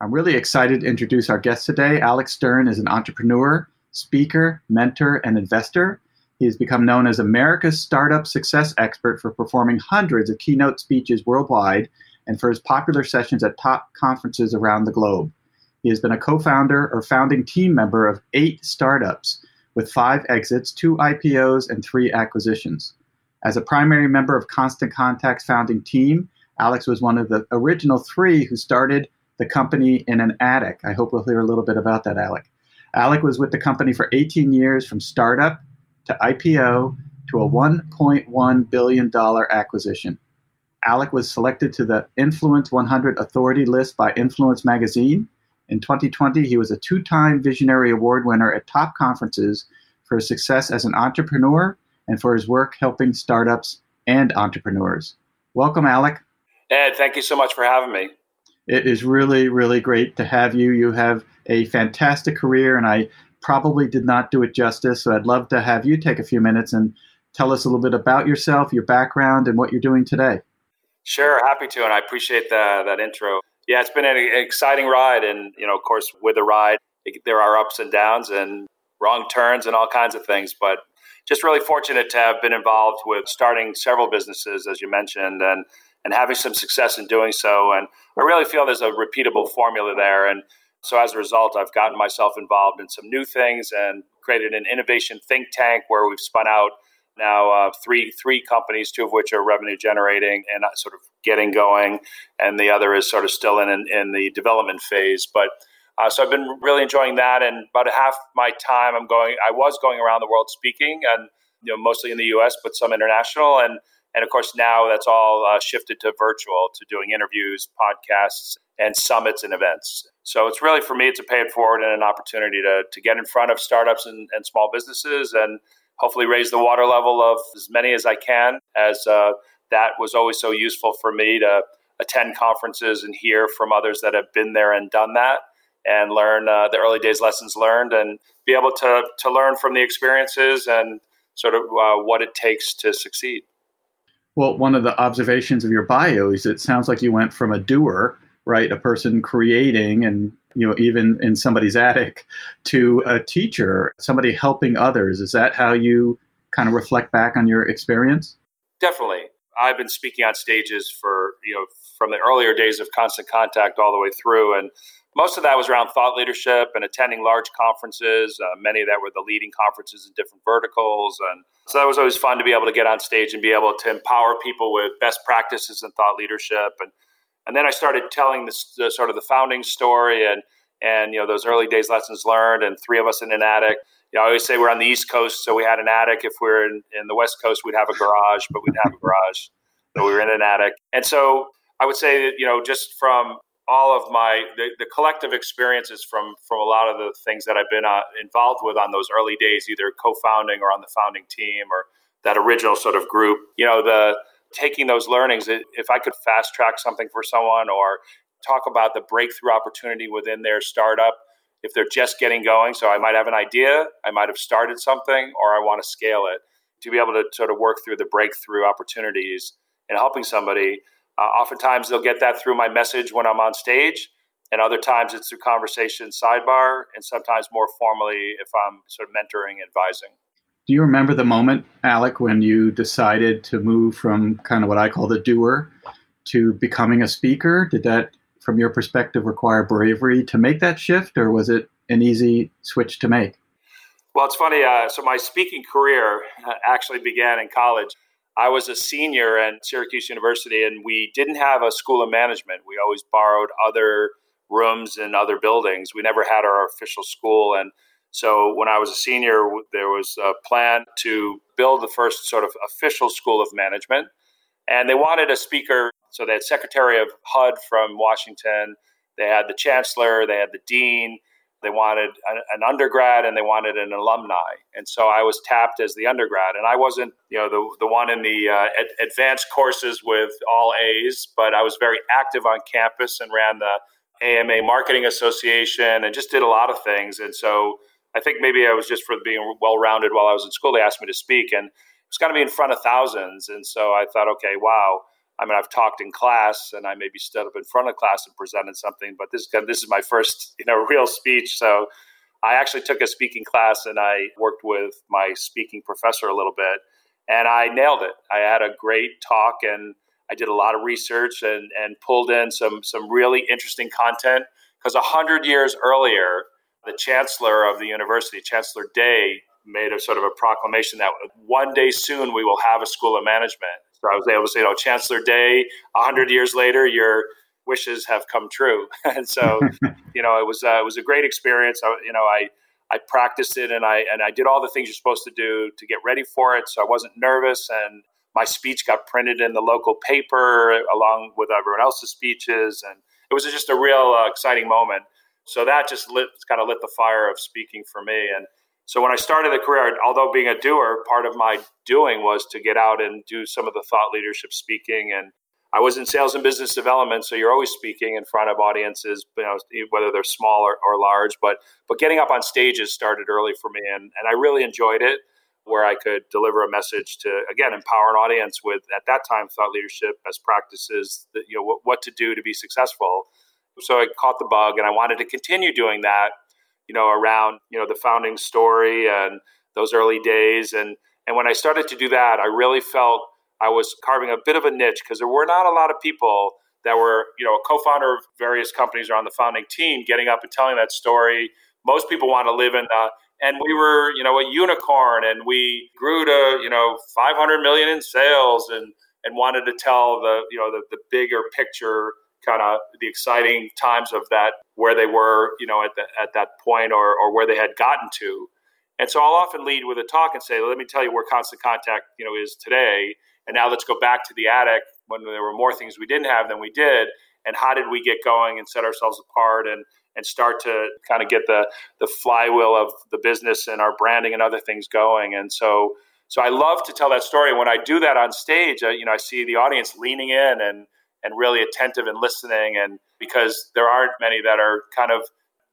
I'm really excited to introduce our guest today. Alec Stern is an entrepreneur, speaker, mentor, and investor. He has become known as America's startup success expert for performing hundreds of keynote speeches worldwide and for his popular sessions at top conferences around the globe. He has been a co founder or founding team member of eight startups with five exits, two IPOs, and three acquisitions. As a primary member of Constant Contact's founding team, Alec was one of the original three who started the company in an attic. I hope we'll hear a little bit about that, Alec. Alec was with the company for 18 years from startup to IPO to a $1.1 billion acquisition. Alec was selected to the Influence 100 Authority list by Influence magazine. In 2020, he was a two time Visionary Award winner at top conferences for his success as an entrepreneur and for his work helping startups and entrepreneurs. Welcome, Alec. Ed, thank you so much for having me. It is really, really great to have you. You have a fantastic career, and I probably did not do it justice. So I'd love to have you take a few minutes and tell us a little bit about yourself, your background, and what you're doing today. Sure, happy to, and I appreciate the, that intro. Yeah, it's been an exciting ride, and you know, of course, with the ride, there are ups and downs and wrong turns and all kinds of things. But just really fortunate to have been involved with starting several businesses, as you mentioned, and and having some success in doing so. And I really feel there's a repeatable formula there. And so as a result, I've gotten myself involved in some new things and created an innovation think tank where we've spun out now uh, three three companies, two of which are revenue generating and sort of getting going, and the other is sort of still in in, in the development phase. But uh, so I've been really enjoying that, and about half my time I'm going. I was going around the world speaking, and you know mostly in the U.S., but some international, and and of course, now that's all uh, shifted to virtual, to doing interviews, podcasts, and summits and events. So it's really, for me, it's a pay it forward and an opportunity to, to get in front of startups and, and small businesses and hopefully raise the water level of as many as I can, as uh, that was always so useful for me to attend conferences and hear from others that have been there and done that and learn uh, the early days lessons learned and be able to, to learn from the experiences and sort of uh, what it takes to succeed. Well, one of the observations of your bio is it sounds like you went from a doer, right, a person creating and you know even in somebody's attic to a teacher, somebody helping others. Is that how you kind of reflect back on your experience? Definitely. I've been speaking on stages for, you know, from the earlier days of constant contact all the way through and most of that was around thought leadership and attending large conferences. Uh, many of that were the leading conferences in different verticals, and so that was always fun to be able to get on stage and be able to empower people with best practices and thought leadership. And and then I started telling the, sort of the founding story and and you know those early days lessons learned. And three of us in an attic. You know, I always say we're on the East Coast, so we had an attic. If we are in, in the West Coast, we'd have a garage, but we'd have a garage. We were in an attic, and so I would say that you know just from all of my the, the, collective experiences from from a lot of the things that I've been uh, involved with on those early days, either co-founding or on the founding team or that original sort of group. You know, the taking those learnings. If I could fast track something for someone or talk about the breakthrough opportunity within their startup, if they're just getting going, so I might have an idea, I might have started something, or I want to scale it. to be able to sort of work through the breakthrough opportunities and helping somebody. Uh, oftentimes they'll get that through my message when I'm on stage, and other times it's through conversation sidebar, and sometimes more formally if I'm sort of mentoring, advising. Do you remember the moment, Alec, when you decided to move from kind of what I call the doer to becoming a speaker? Did that, from your perspective, require bravery to make that shift, or was it an easy switch to make? Well, it's funny. Uh, so my speaking career uh, actually began in college. I was a senior at Syracuse University, and we didn't have a school of management. We always borrowed other rooms in other buildings. We never had our official school. And so when I was a senior, there was a plan to build the first sort of official school of management. And they wanted a speaker. So they had Secretary of HUD from Washington, they had the chancellor, they had the dean, they wanted an, undergrad and they wanted an alumni. And so I was tapped as the undergrad. And I wasn't, you know, the, the one in the uh, ad- advanced courses with all A's, but I was very active on campus and ran the AMA Marketing Association and just did a lot of things. And so I think maybe I was just for being well rounded while I was in school. They asked me to speak, and it's going to be in front of thousands. And so I thought, okay, wow. I mean, I've talked in class, and I maybe stood up in front of class and presented something, but this this is my first, you know, real speech. So I actually took a speaking class, and I worked with my speaking professor a little bit, and I nailed it. I had a great talk, and I did a lot of research and and pulled in some some really interesting content because a hundred years earlier, the chancellor of the university, Chancellor Day, made a sort of a proclamation that one day soon we will have a school of management so I was able to say, you know, Chancellor Day, a hundred years later, your wishes have come true. and so, you know, it was uh, it was a great experience. I, you know, I I practiced it and I and I did all the things you're supposed to do to get ready for it. So I wasn't nervous, and my speech got printed in the local paper along with everyone else's speeches, and it was just a real uh, exciting moment. So that just lit kind of lit the fire of speaking for me, and so when I started the career, although being a doer, part of my doing was to get out and do some of the thought leadership speaking. And I was in sales and business development, so you're always speaking in front of audiences, you know, whether they're small or, or large. But but getting up on stages started early for me, and and I really enjoyed it, where I could deliver a message to again empower an audience with at that time thought leadership best practices, that, you know what, what to do to be successful. So I caught the bug, and I wanted to continue doing that you know, around, you know, the founding story and those early days. And, and when I started to do that, I really felt I was carving a bit of a niche because there were not a lot of people that were, you know, a co-founder of various companies or on the founding team getting up and telling that story. Most people want to live in the and we were, you know, a unicorn and we grew to, you know, 500 million in sales and and wanted to tell the, you know, the, the bigger picture kind of the exciting times of that where they were you know at, the, at that point or, or where they had gotten to. And so i'll often lead with a talk and say let me tell you where constant contact you know is today. And now let's go back to the attic when there were more things we didn't have than we did. And how did we get going and set ourselves apart and and start to kind of get the the flywheel of the business and our branding and other things going? And so so I love to tell that story. When I do that on stage, uh, you know, I see the audience leaning in and and really attentive and listening. And because there aren't many that are kind of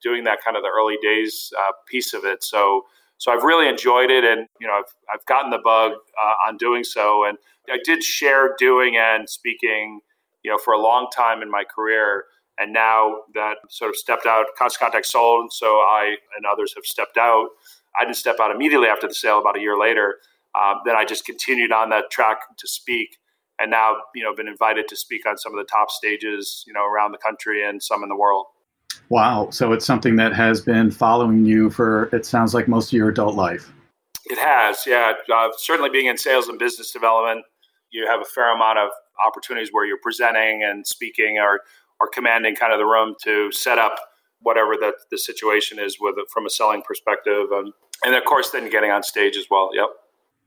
doing that kind of the early days uh, piece of it. So, so I've really enjoyed it, and you know, I've I've gotten the bug uh, on doing so, and I did share doing and speaking, you know, for a long time in my career. And now that sort of stepped out, Constant Contact sold, so I and others have stepped out. I didn't step out immediately after the sale, about a year later. Um, then I just continued on that track to speak and now you know been invited to speak on some of the top stages you know around the country and some in the world. Wow. So it's something that has been following you for it sounds like most of your adult life. It has yeah. Uh, certainly being in sales and business development you have a fair amount of opportunities where you're presenting and speaking or or commanding kind of the room to set up whatever the, the situation is with it from a selling perspective. And, and of course then getting on stage as well. Yep.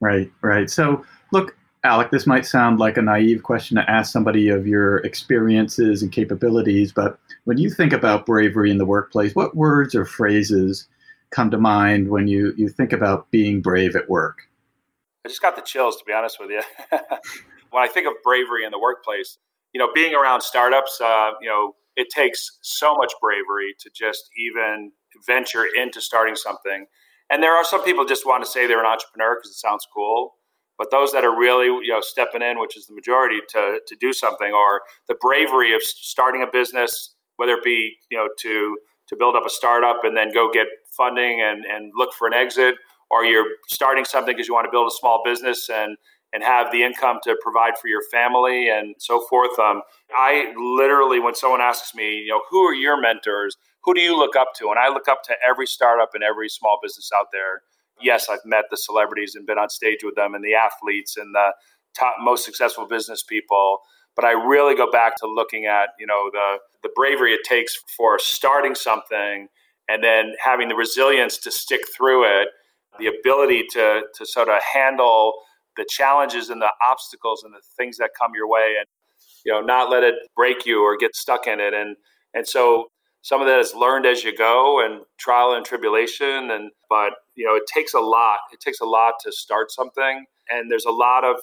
Right right. So look Alec, this might sound like a naive question to ask somebody of your experiences and capabilities, but when you think about bravery in the workplace, what words or phrases come to mind when you, you think about being brave at work? I just got the chills, to be honest with you. when I think of bravery in the workplace, you know, being around startups, uh, you know, it takes so much bravery to just even venture into starting something. And there are some people just want to say they're an entrepreneur because it sounds cool but those that are really you know stepping in, which is the majority, to to do something, or the bravery of starting a business, whether it be you know to to build up a startup and then go get funding and, and look for an exit, or you're starting something because you want to build a small business and and have the income to provide for your family and so forth. Um, I literally, when someone asks me, you know, who are your mentors? Who do you look up to? And I look up to every startup and every small business out there yes, I've met the celebrities and been on stage with them and the athletes and the top most successful business people. But I really go back to looking at, you know, the the bravery it takes for starting something and then having the resilience to stick through it, the ability to to sort of handle the challenges and the obstacles and the things that come your way and you know not let it break you or get stuck in it and and so some of that is learned as you go and trial and tribulation and but you know it takes a lot it takes a lot to start something and there's a lot of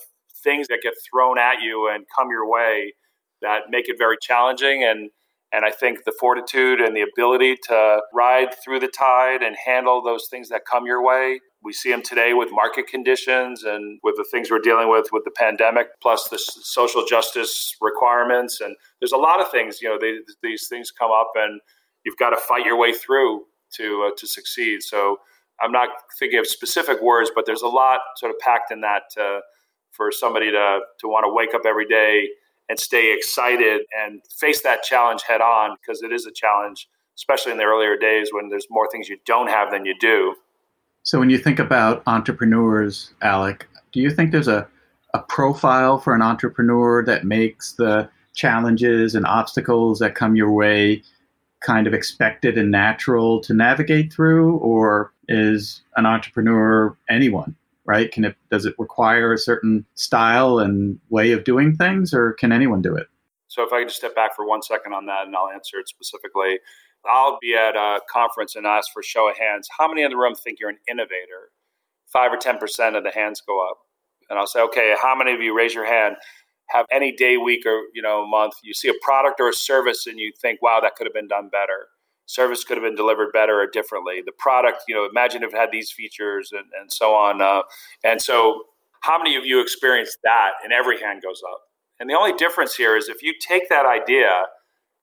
things that get thrown at you and come your way that make it very challenging and and I think the fortitude and the ability to ride through the tide and handle those things that come your way. We see them today with market conditions and with the things we're dealing with with the pandemic, plus the social justice requirements. And there's a lot of things, you know, they, these things come up and you've got to fight your way through to, uh, to succeed. So I'm not thinking of specific words, but there's a lot sort of packed in that uh, for somebody to, to want to wake up every day and stay excited and face that challenge head on because it is a challenge, especially in the earlier days when there's more things you don't have than you do. So, when you think about entrepreneurs, Alec, do you think there's a, a profile for an entrepreneur that makes the challenges and obstacles that come your way kind of expected and natural to navigate through, or is an entrepreneur anyone? right? Can it does it require a certain style and way of doing things, or can anyone do it? So if I could just step back for one second on that, and I'll answer it specifically. I'll be at a conference and ask for show of hands. How many in the room think you're an innovator? Five or ten percent of the hands go up, and I'll say, okay, how many of you raise your hand? Have any day, week, or you know, month you see a product or a service and you think, wow, that could have been done better service could have been delivered better or differently. The product, you know, imagine if it had these features and, and so on. Uh, and so, how many of you experienced that? And every hand goes up. And the only difference here is if you take that idea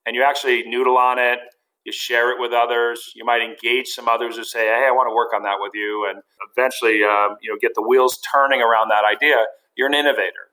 and you actually noodle on it, you share it with others. You might engage some others who say, "Hey, I want to work on that with you," and eventually, um, you know, get the wheels turning around that idea. You're an innovator,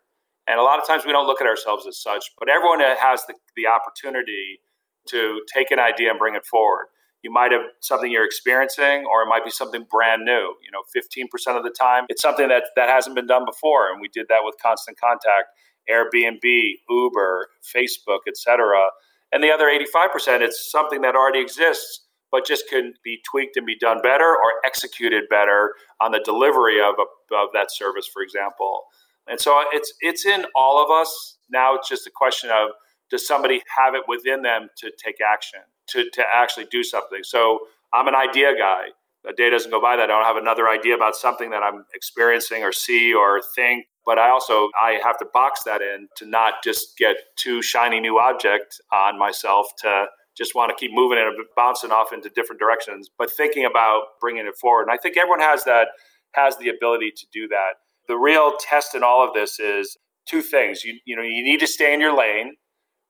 and a lot of times we don't look at ourselves as such. But everyone has the, the opportunity to take an idea and bring it forward. You might have something you're experiencing, or it might be something brand new. You know, 15% of the time, it's something that, that hasn't been done before. And we did that with Constant Contact, Airbnb, Uber, Facebook, etc. And the other 85%, it's something that already exists, but just can be tweaked and be done better or executed better on the delivery of, a, of that service, for example. And so it's it's in all of us. Now it's just a question of does somebody have it within them to take action, to, to actually do something? So I'm an idea guy. A day doesn't go by that I don't have another idea about something that I'm experiencing or see or think. But I also I have to box that in to not just get too shiny new object on myself to just want to keep moving and bouncing off into different directions, but thinking about bringing it forward. And I think everyone has that has the ability to do that. The real test in all of this is two things. You you know you need to stay in your lane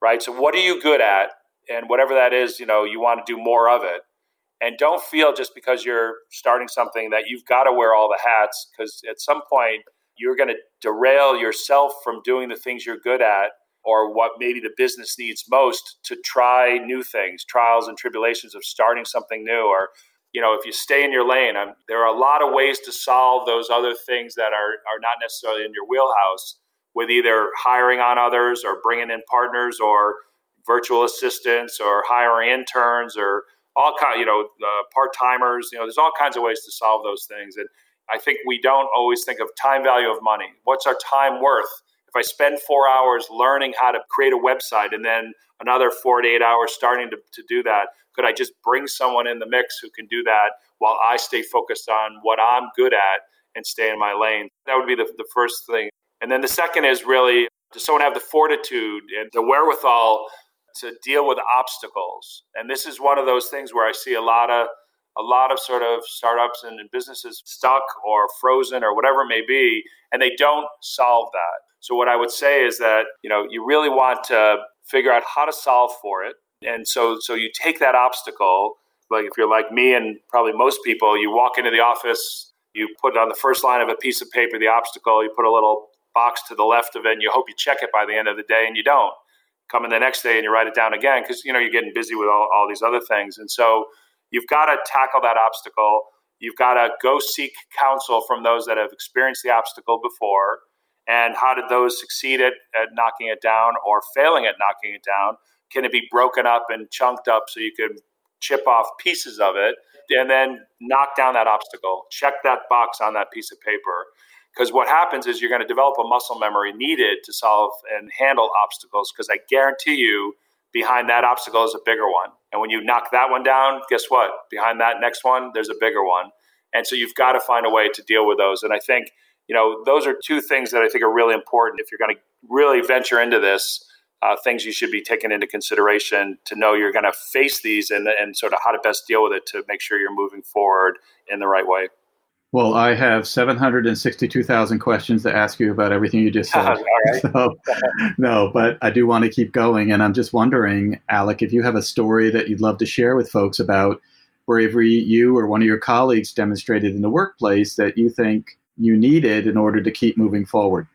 right? So what are you good at? And whatever that is, you know, you want to do more of it. And don't feel just because you're starting something that you've got to wear all the hats because at some point you're going to derail yourself from doing the things you're good at or what maybe the business needs most to try new things, trials and tribulations of starting something new or you know, if you stay in your lane, I'm, there are a lot of ways to solve those other things that are, are not necessarily in your wheelhouse with either hiring on others or bringing in partners or virtual assistants or hiring interns or all kind, you know, uh, part timers. You know, there's all kinds of ways to solve those things. And I think we don't always think of time value of money. What's our time worth? If I spend four hours learning how to create a website and then another four to eight hours starting to, to do that, could I just bring someone in the mix who can do that while I stay focused on what I'm good at and stay in my lane? That would be the, the first thing. And then the second is really does someone have the fortitude and the wherewithal to deal with obstacles? And this is one of those things where I see a lot of a lot of sort of startups and businesses stuck or frozen or whatever it may be, and they don't solve that. So what I would say is that you know you really want to figure out how to solve for it, and so so you take that obstacle. Like if you're like me and probably most people, you walk into the office, you put on the first line of a piece of paper the obstacle, you put a little box to the left of it, and you hope you check it by the end of the day, and you don't. Come in the next day and you write it down again because you know you're getting busy with all, all these other things, and so you've got to tackle that obstacle. You've got to go seek counsel from those that have experienced the obstacle before and how did those succeed at, at knocking it down or failing at knocking it down? Can it be broken up and chunked up so you can chip off pieces of it and then knock down that obstacle? Check that box on that piece of paper. Because what happens is you're going to develop a muscle memory needed to solve and handle obstacles. Because I guarantee you, behind that obstacle is a bigger one. And when you knock that one down, guess what? Behind that next one, there's a bigger one. And so you've got to find a way to deal with those. And I think you know, those are two things that I think are really important if you're going to really venture into this. Uh, things you should be taking into consideration to know you're going to face these and, and sort of how to best deal with it to make sure you're moving forward in the right way. Well, I have 762,000 questions to ask you about everything you just said. so, no, but I do want to keep going. And I'm just wondering, Alec, if you have a story that you'd love to share with folks about bravery you or one of your colleagues demonstrated in the workplace that you think you needed in order to keep moving forward?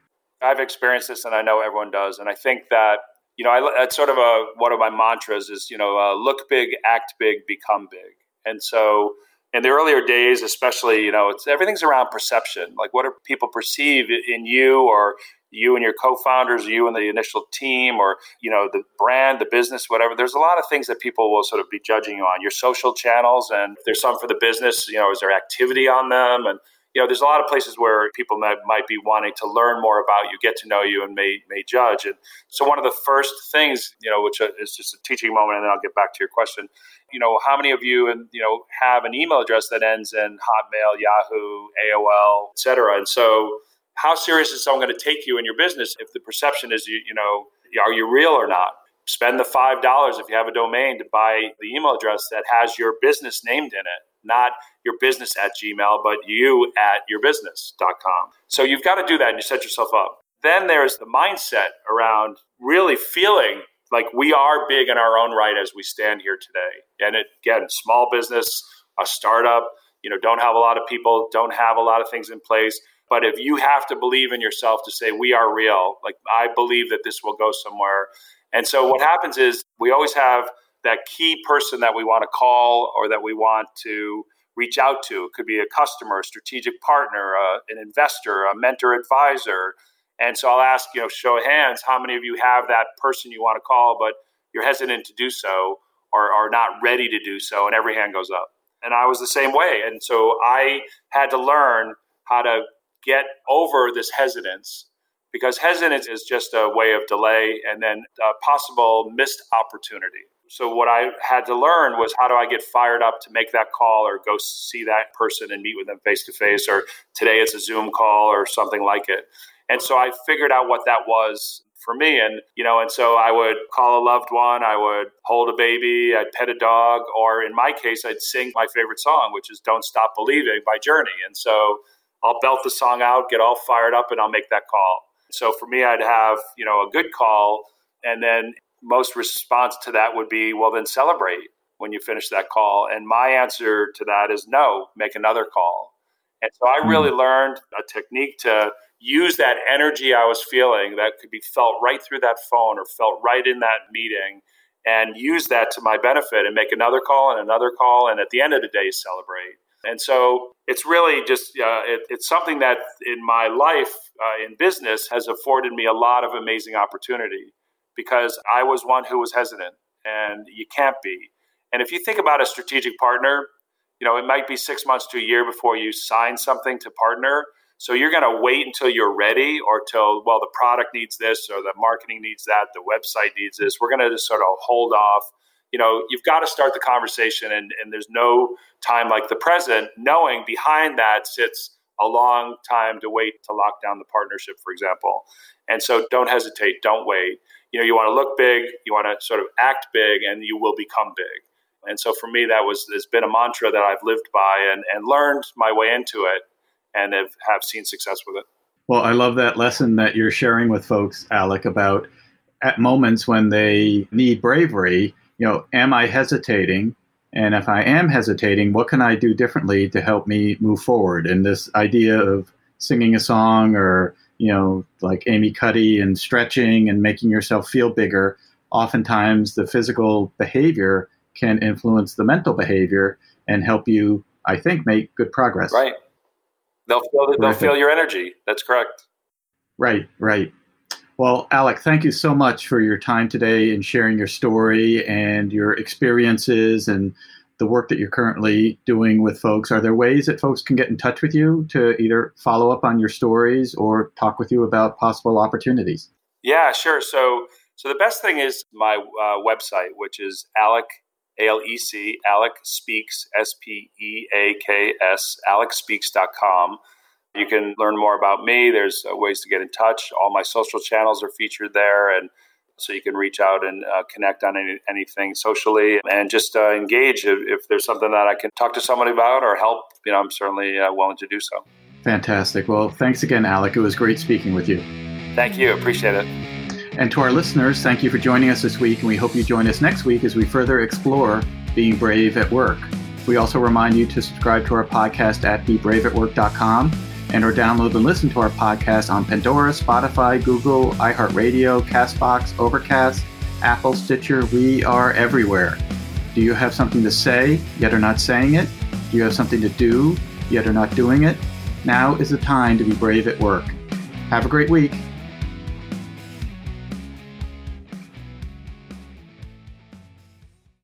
I've experienced this, and I know everyone does. And I think that you know, I, that's sort of a one of my mantras is you know, uh, look big, act big, become big. And so, in the earlier days, especially, you know, it's everything's around perception. Like, what do people perceive in you, or you and your co-founders, you and the initial team, or you know, the brand, the business, whatever. There's a lot of things that people will sort of be judging you on. Your social channels, and there's some for the business. You know, is there activity on them, and you know, there's a lot of places where people might, might be wanting to learn more about you, get to know you, and may may judge. And so, one of the first things, you know, which uh, is just a teaching moment, and then I'll get back to your question. You know, how many of you, and you know, have an email address that ends in Hotmail, Yahoo, AOL, etc. And so, how serious is someone going to take you in your business if the perception is you, you know, are you real or not? Spend the five dollars if you have a domain to buy the email address that has your business named in it not your business at Gmail, but you at yourbusiness.com. So you've got to do that and you set yourself up. Then there's the mindset around really feeling like we are big in our own right as we stand here today. And it, again, small business, a startup, you know, don't have a lot of people, don't have a lot of things in place. But if you have to believe in yourself to say, we are real, like I believe that this will go somewhere. And so what happens is we always have that key person that we want to call or that we want to reach out to. It could be a customer, a strategic partner, an investor, a mentor advisor. And so I'll ask, you know, show of hands, how many of you have that person you want to call, but you're hesitant to do so or are not ready to do so? And every hand goes up. And I was the same way. And so I had to learn how to get over this hesitance because hesitance is just a way of delay and then a possible missed opportunity. So what I had to learn was how do I get fired up to make that call or go see that person and meet with them face to face or today it's a Zoom call or something like it. And so I figured out what that was for me and you know and so I would call a loved one, I would hold a baby, I'd pet a dog or in my case I'd sing my favorite song which is Don't Stop Believing by Journey. And so I'll belt the song out, get all fired up and I'll make that call. So for me I'd have, you know, a good call and then most response to that would be, well, then celebrate when you finish that call. And my answer to that is no, make another call. And so I really mm. learned a technique to use that energy I was feeling that could be felt right through that phone or felt right in that meeting and use that to my benefit and make another call and another call. And at the end of the day, celebrate. And so it's really just, uh, it, it's something that in my life uh, in business has afforded me a lot of amazing opportunity because I was one who was hesitant, and you can't be. And if you think about a strategic partner, you know, it might be six months to a year before you sign something to partner. So you're going to wait until you're ready or till, well, the product needs this or the marketing needs that, the website needs this. We're going to just sort of hold off. You know, you've got to start the conversation, and, and there's no time like the present, knowing behind that sits a long time to wait to lock down the partnership, for example. And so don't hesitate, don't wait you know you want to look big you want to sort of act big and you will become big And so for me, that was has been a mantra that I've lived by and, and learned my way into it and have, have seen success with it. Well, I love that lesson that you're sharing with folks, Alec, about at moments when they need bravery, you know, am I hesitating? And if I am hesitating, what can I do differently to help me move forward? And this idea of singing a song or, you know, like Amy Cuddy and stretching and making yourself feel bigger, oftentimes the physical behavior can influence the mental behavior and help you, I think, make good progress. Right. They'll feel, they'll feel your energy. That's correct. Right, right. Well, Alec, thank you so much for your time today and sharing your story and your experiences and the work that you're currently doing with folks. Are there ways that folks can get in touch with you to either follow up on your stories or talk with you about possible opportunities? Yeah, sure. So, so the best thing is my uh, website, which is Alec A L E C Alec Speaks S P E A K S AlecSpeaks.com. You can learn more about me. There's uh, ways to get in touch. All my social channels are featured there, and so you can reach out and uh, connect on any, anything socially and just uh, engage if, if, there's something that I can talk to somebody about or help. You know, I'm certainly uh, willing to do so. Fantastic. Well, thanks again, Alec. It was great speaking with you. Thank you. Appreciate it. And to our listeners, thank you for joining us this week, and we hope you join us next week as we further explore being brave at work. We also remind you to subscribe to our podcast at bebraveatwork.com and or download and listen to our podcast on Pandora, Spotify, Google, iHeartRadio, Castbox, Overcast, Apple, Stitcher. We are everywhere. Do you have something to say, yet are not saying it? Do you have something to do, yet are not doing it? Now is the time to be brave at work. Have a great week.